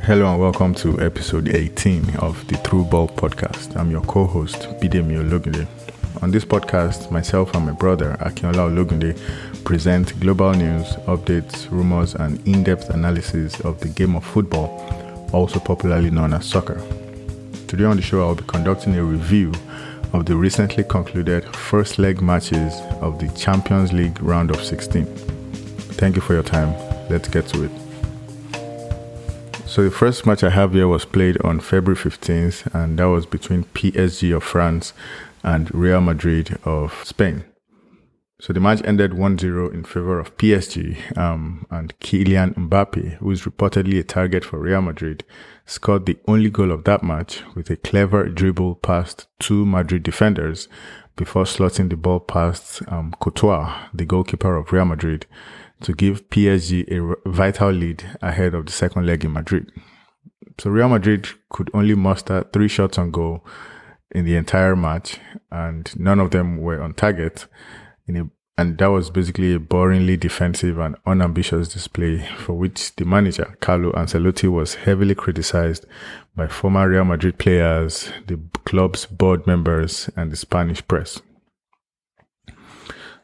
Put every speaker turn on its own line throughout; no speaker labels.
Hello and welcome to episode 18 of the Throughball podcast. I'm your co-host, Bidemi Ologunde. On this podcast, myself and my brother, Akinola Ologunde, present global news, updates, rumors, and in-depth analysis of the game of football, also popularly known as soccer. Today on the show, I'll be conducting a review of the recently concluded first leg matches of the Champions League round of 16. Thank you for your time. Let's get to it. So the first match I have here was played on February 15th, and that was between PSG of France and Real Madrid of Spain. So the match ended 1-0 in favor of PSG, um, and Kylian Mbappe, who is reportedly a target for Real Madrid, scored the only goal of that match with a clever dribble past two Madrid defenders before slotting the ball past um, the goalkeeper of Real Madrid, to give PSG a vital lead ahead of the second leg in Madrid. So Real Madrid could only muster three shots on goal in the entire match, and none of them were on target. A, and that was basically a boringly defensive and unambitious display for which the manager, Carlo Ancelotti, was heavily criticized by former Real Madrid players, the club's board members, and the Spanish press.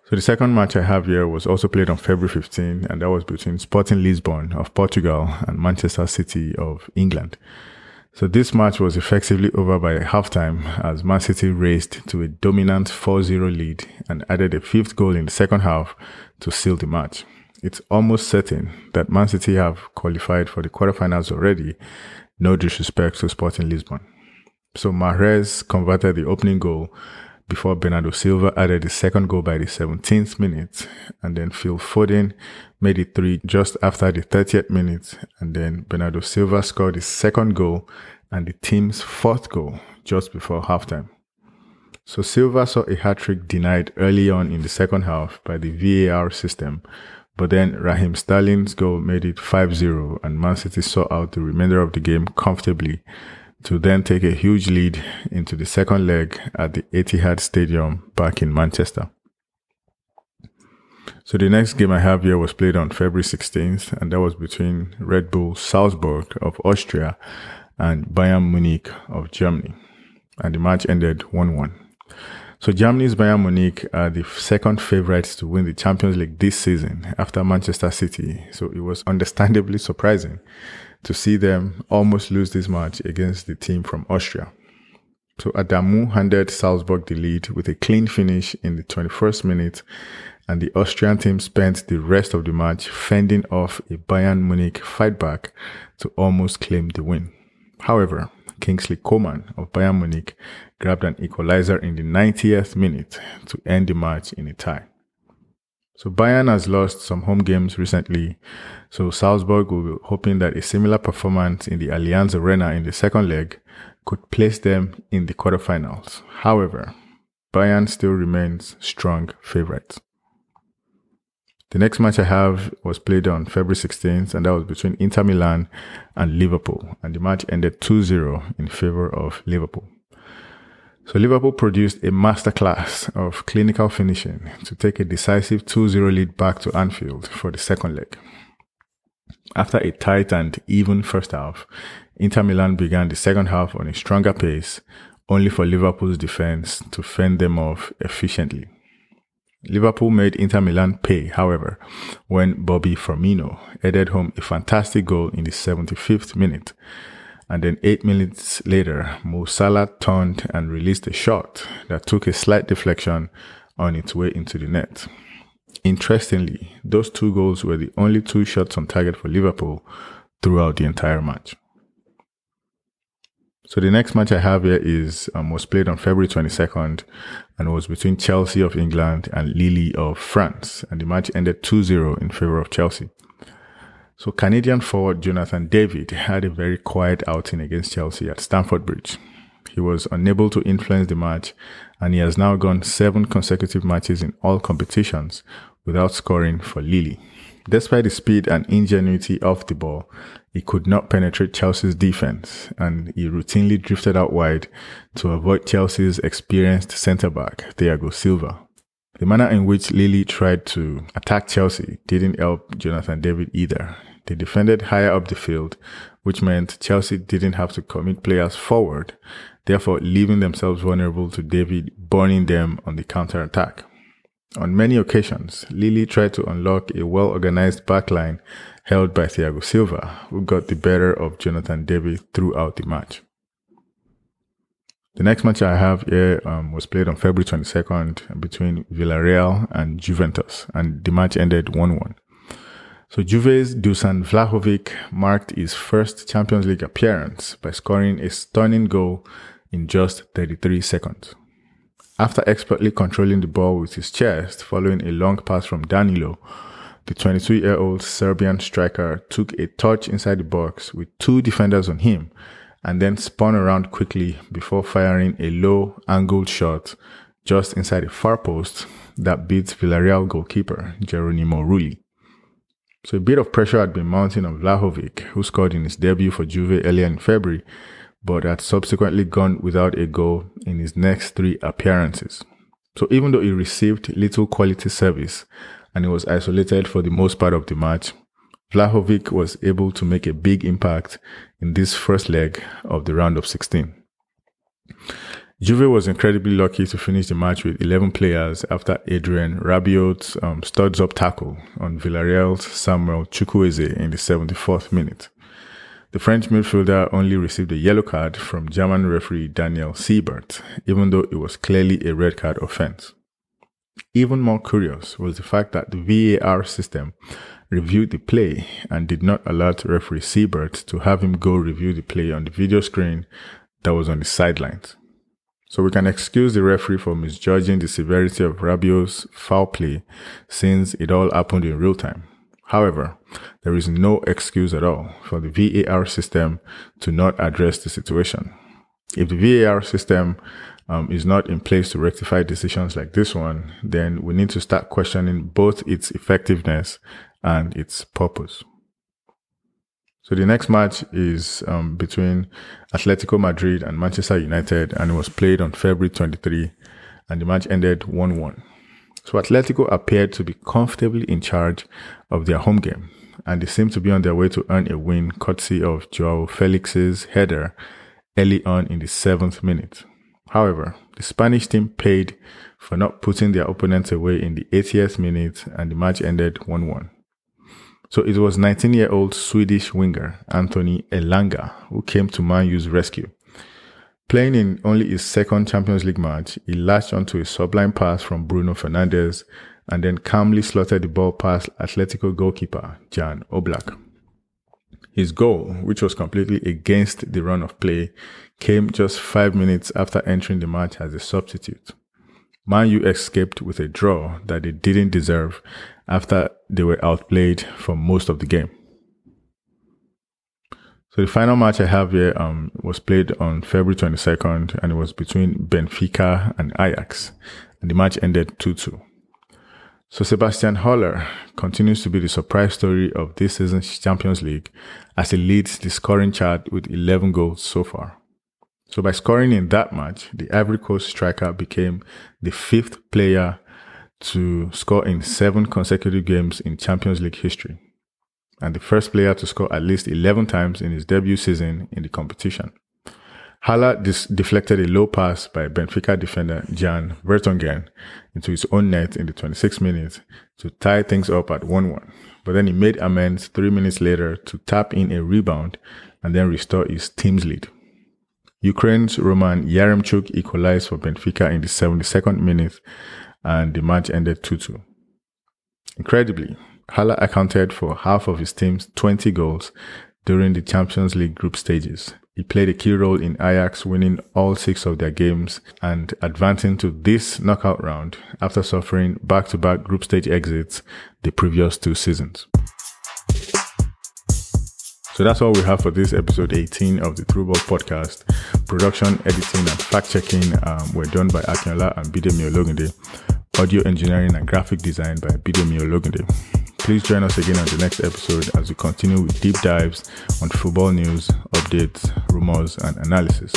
So the second match I have here was also played on February 15, and that was between Sporting Lisbon of Portugal and Manchester City of England. So this match was effectively over by halftime as Man City raced to a dominant 4-0 lead and added a fifth goal in the second half to seal the match. It's almost certain that Man City have qualified for the quarterfinals already. No disrespect to Sporting Lisbon. So Mahrez converted the opening goal before Bernardo Silva added the second goal by the 17th minute. And then Phil Foden made it three just after the 30th minute. And then Bernardo Silva scored his second goal and the team's fourth goal just before halftime. So Silva saw a hat trick denied early on in the second half by the VAR system. But then Raheem Sterling's goal made it 5-0 and Man City saw out the remainder of the game comfortably to then take a huge lead into the second leg at the Etihad Stadium back in Manchester. So the next game I have here was played on February 16th, and that was between Red Bull Salzburg of Austria and Bayern Munich of Germany. And the match ended 1-1. So Germany's Bayern Munich are the second favorites to win the Champions League this season after Manchester City. So it was understandably surprising to see them almost lose this match against the team from Austria. So Adamu handed Salzburg the lead with a clean finish in the 21st minute, and the Austrian team spent the rest of the match fending off a Bayern Munich fightback to almost claim the win. However, Kingsley Coman of Bayern Munich grabbed an equalizer in the 90th minute to end the match in a tie. So Bayern has lost some home games recently. So Salzburg will be hoping that a similar performance in the Allianz Arena in the second leg could place them in the quarterfinals. However, Bayern still remains strong favorites. The next match I have was played on February 16th, and that was between Inter Milan and Liverpool. And the match ended 2 0 in favor of Liverpool. So Liverpool produced a masterclass of clinical finishing to take a decisive 2-0 lead back to Anfield for the second leg. After a tight and even first half, Inter Milan began the second half on a stronger pace, only for Liverpool's defense to fend them off efficiently. Liverpool made Inter Milan pay, however, when Bobby Firmino headed home a fantastic goal in the 75th minute and then eight minutes later, Mo Salah turned and released a shot that took a slight deflection on its way into the net. Interestingly, those two goals were the only two shots on target for Liverpool throughout the entire match. So the next match I have here is um, was played on February 22nd and was between Chelsea of England and Lille of France, and the match ended 2-0 in favor of Chelsea. So Canadian forward Jonathan David had a very quiet outing against Chelsea at Stamford Bridge. He was unable to influence the match and he has now gone seven consecutive matches in all competitions without scoring for Lille. Despite the speed and ingenuity of the ball, he could not penetrate Chelsea's defense and he routinely drifted out wide to avoid Chelsea's experienced centre back, Thiago Silva. The manner in which Lille tried to attack Chelsea didn't help Jonathan David either They defended higher up the field, which meant Chelsea didn't have to commit players forward, therefore leaving themselves vulnerable to David burning them on the counter attack. On many occasions, Lille tried to unlock a well organized backline held by Thiago Silva, who got the better of Jonathan David throughout the match. The next match I have here um, was played on February 22nd between Villarreal and Juventus, and the match ended 1 1. So Juve's Dusan Vlahovic marked his first Champions League appearance by scoring a stunning goal in just 33 seconds. After expertly controlling the ball with his chest following a long pass from Danilo, the 22 year old Serbian striker took a touch inside the box with two defenders on him and then spun around quickly before firing a low angled shot just inside the far post that beats Villarreal goalkeeper Geronimo Rulli. So a bit of pressure had been mounting on Vlahovic, who scored in his debut for Juve earlier in February, but had subsequently gone without a goal in his next three appearances. So even though he received little quality service and he was isolated for the most part of the match, Vlahovic was able to make a big impact in this first leg of the round of 16. Juve was incredibly lucky to finish the match with 11 players after Adrien Rabiot's um, studs up tackle on Villarreal's Samuel Chukwueze in the 74th minute. The French midfielder only received a yellow card from German referee Daniel Siebert, even though it was clearly a red card offense. Even more curious was the fact that the VAR system reviewed the play and did not alert referee Siebert to have him go review the play on the video screen that was on the sidelines. So we can excuse the referee for misjudging the severity of Rabiot's foul play since it all happened in real time. However, there is no excuse at all for the VAR system to not address the situation. If the VAR system um, is not in place to rectify decisions like this one, then we need to start questioning both its effectiveness and its purpose. So the next match is um, between Atletico Madrid and Manchester United, and it was played on February 23, and the match ended 1 1. So Atletico appeared to be comfortably in charge of their home game, and they seemed to be on their way to earn a win courtesy of Joao Felix's header early on in the seventh minute. However, the Spanish team paid for not putting their opponents away in the 80th minute, and the match ended 1 1. So it was 19 year old Swedish winger Anthony Elanga who came to Man U's rescue. Playing in only his second Champions League match, he latched onto a sublime pass from Bruno Fernandes and then calmly slotted the ball past Atletico goalkeeper Jan Oblak. His goal, which was completely against the run of play, came just five minutes after entering the match as a substitute. Man U escaped with a draw that they didn't deserve after they were outplayed for most of the game. So the final match I have here um, was played on February 22nd and it was between Benfica and Ajax. And the match ended 2-2. So Sebastian Haller continues to be the surprise story of this season's Champions League as he leads the scoring chart with 11 goals so far. So by scoring in that match, the Ivory Coast striker became the fifth player to score in seven consecutive games in Champions League history, and the first player to score at least 11 times in his debut season in the competition. Haller dis- deflected a low pass by Benfica defender Jan Vertonghen into his own net in the 26th minute to tie things up at 1-1. But then he made amends three minutes later to tap in a rebound and then restore his team's lead. Ukraine's Roman Yaremchuk equalized for Benfica in the 72nd minute and the match ended 2 2. Incredibly, Haller accounted for half of his team's 20 goals during the Champions League group stages. He played a key role in Ajax winning all six of their games and advancing to this knockout round after suffering back to back group stage exits the previous two seasons. So that's all we have for this episode 18 of the Throughball podcast. Production, editing, and fact checking um, were done by Akinola and Bidemi Ologunde. Audio engineering and graphic design by Bidemi Ologunde. Please join us again on the next episode as we continue with deep dives on football news, updates, rumors, and analysis.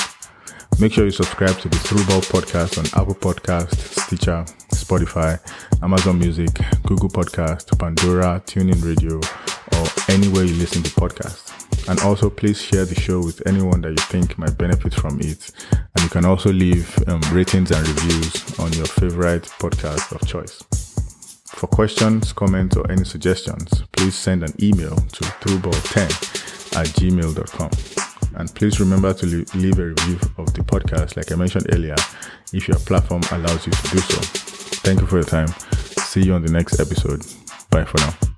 Make sure you subscribe to the Throughball podcast on Apple Podcast, Stitcher, Spotify, Amazon Music, Google Podcast, Pandora, TuneIn Radio, or anywhere you listen to podcasts. And also, please share the show with anyone that you think might benefit from it. And you can also leave um, ratings and reviews on your favorite podcast of choice. For questions, comments, or any suggestions, please send an email to throughball10 at gmail.com. And please remember to leave a review of the podcast, like I mentioned earlier, if your platform allows you to do so. Thank you for your time. See you on the next episode. Bye for now.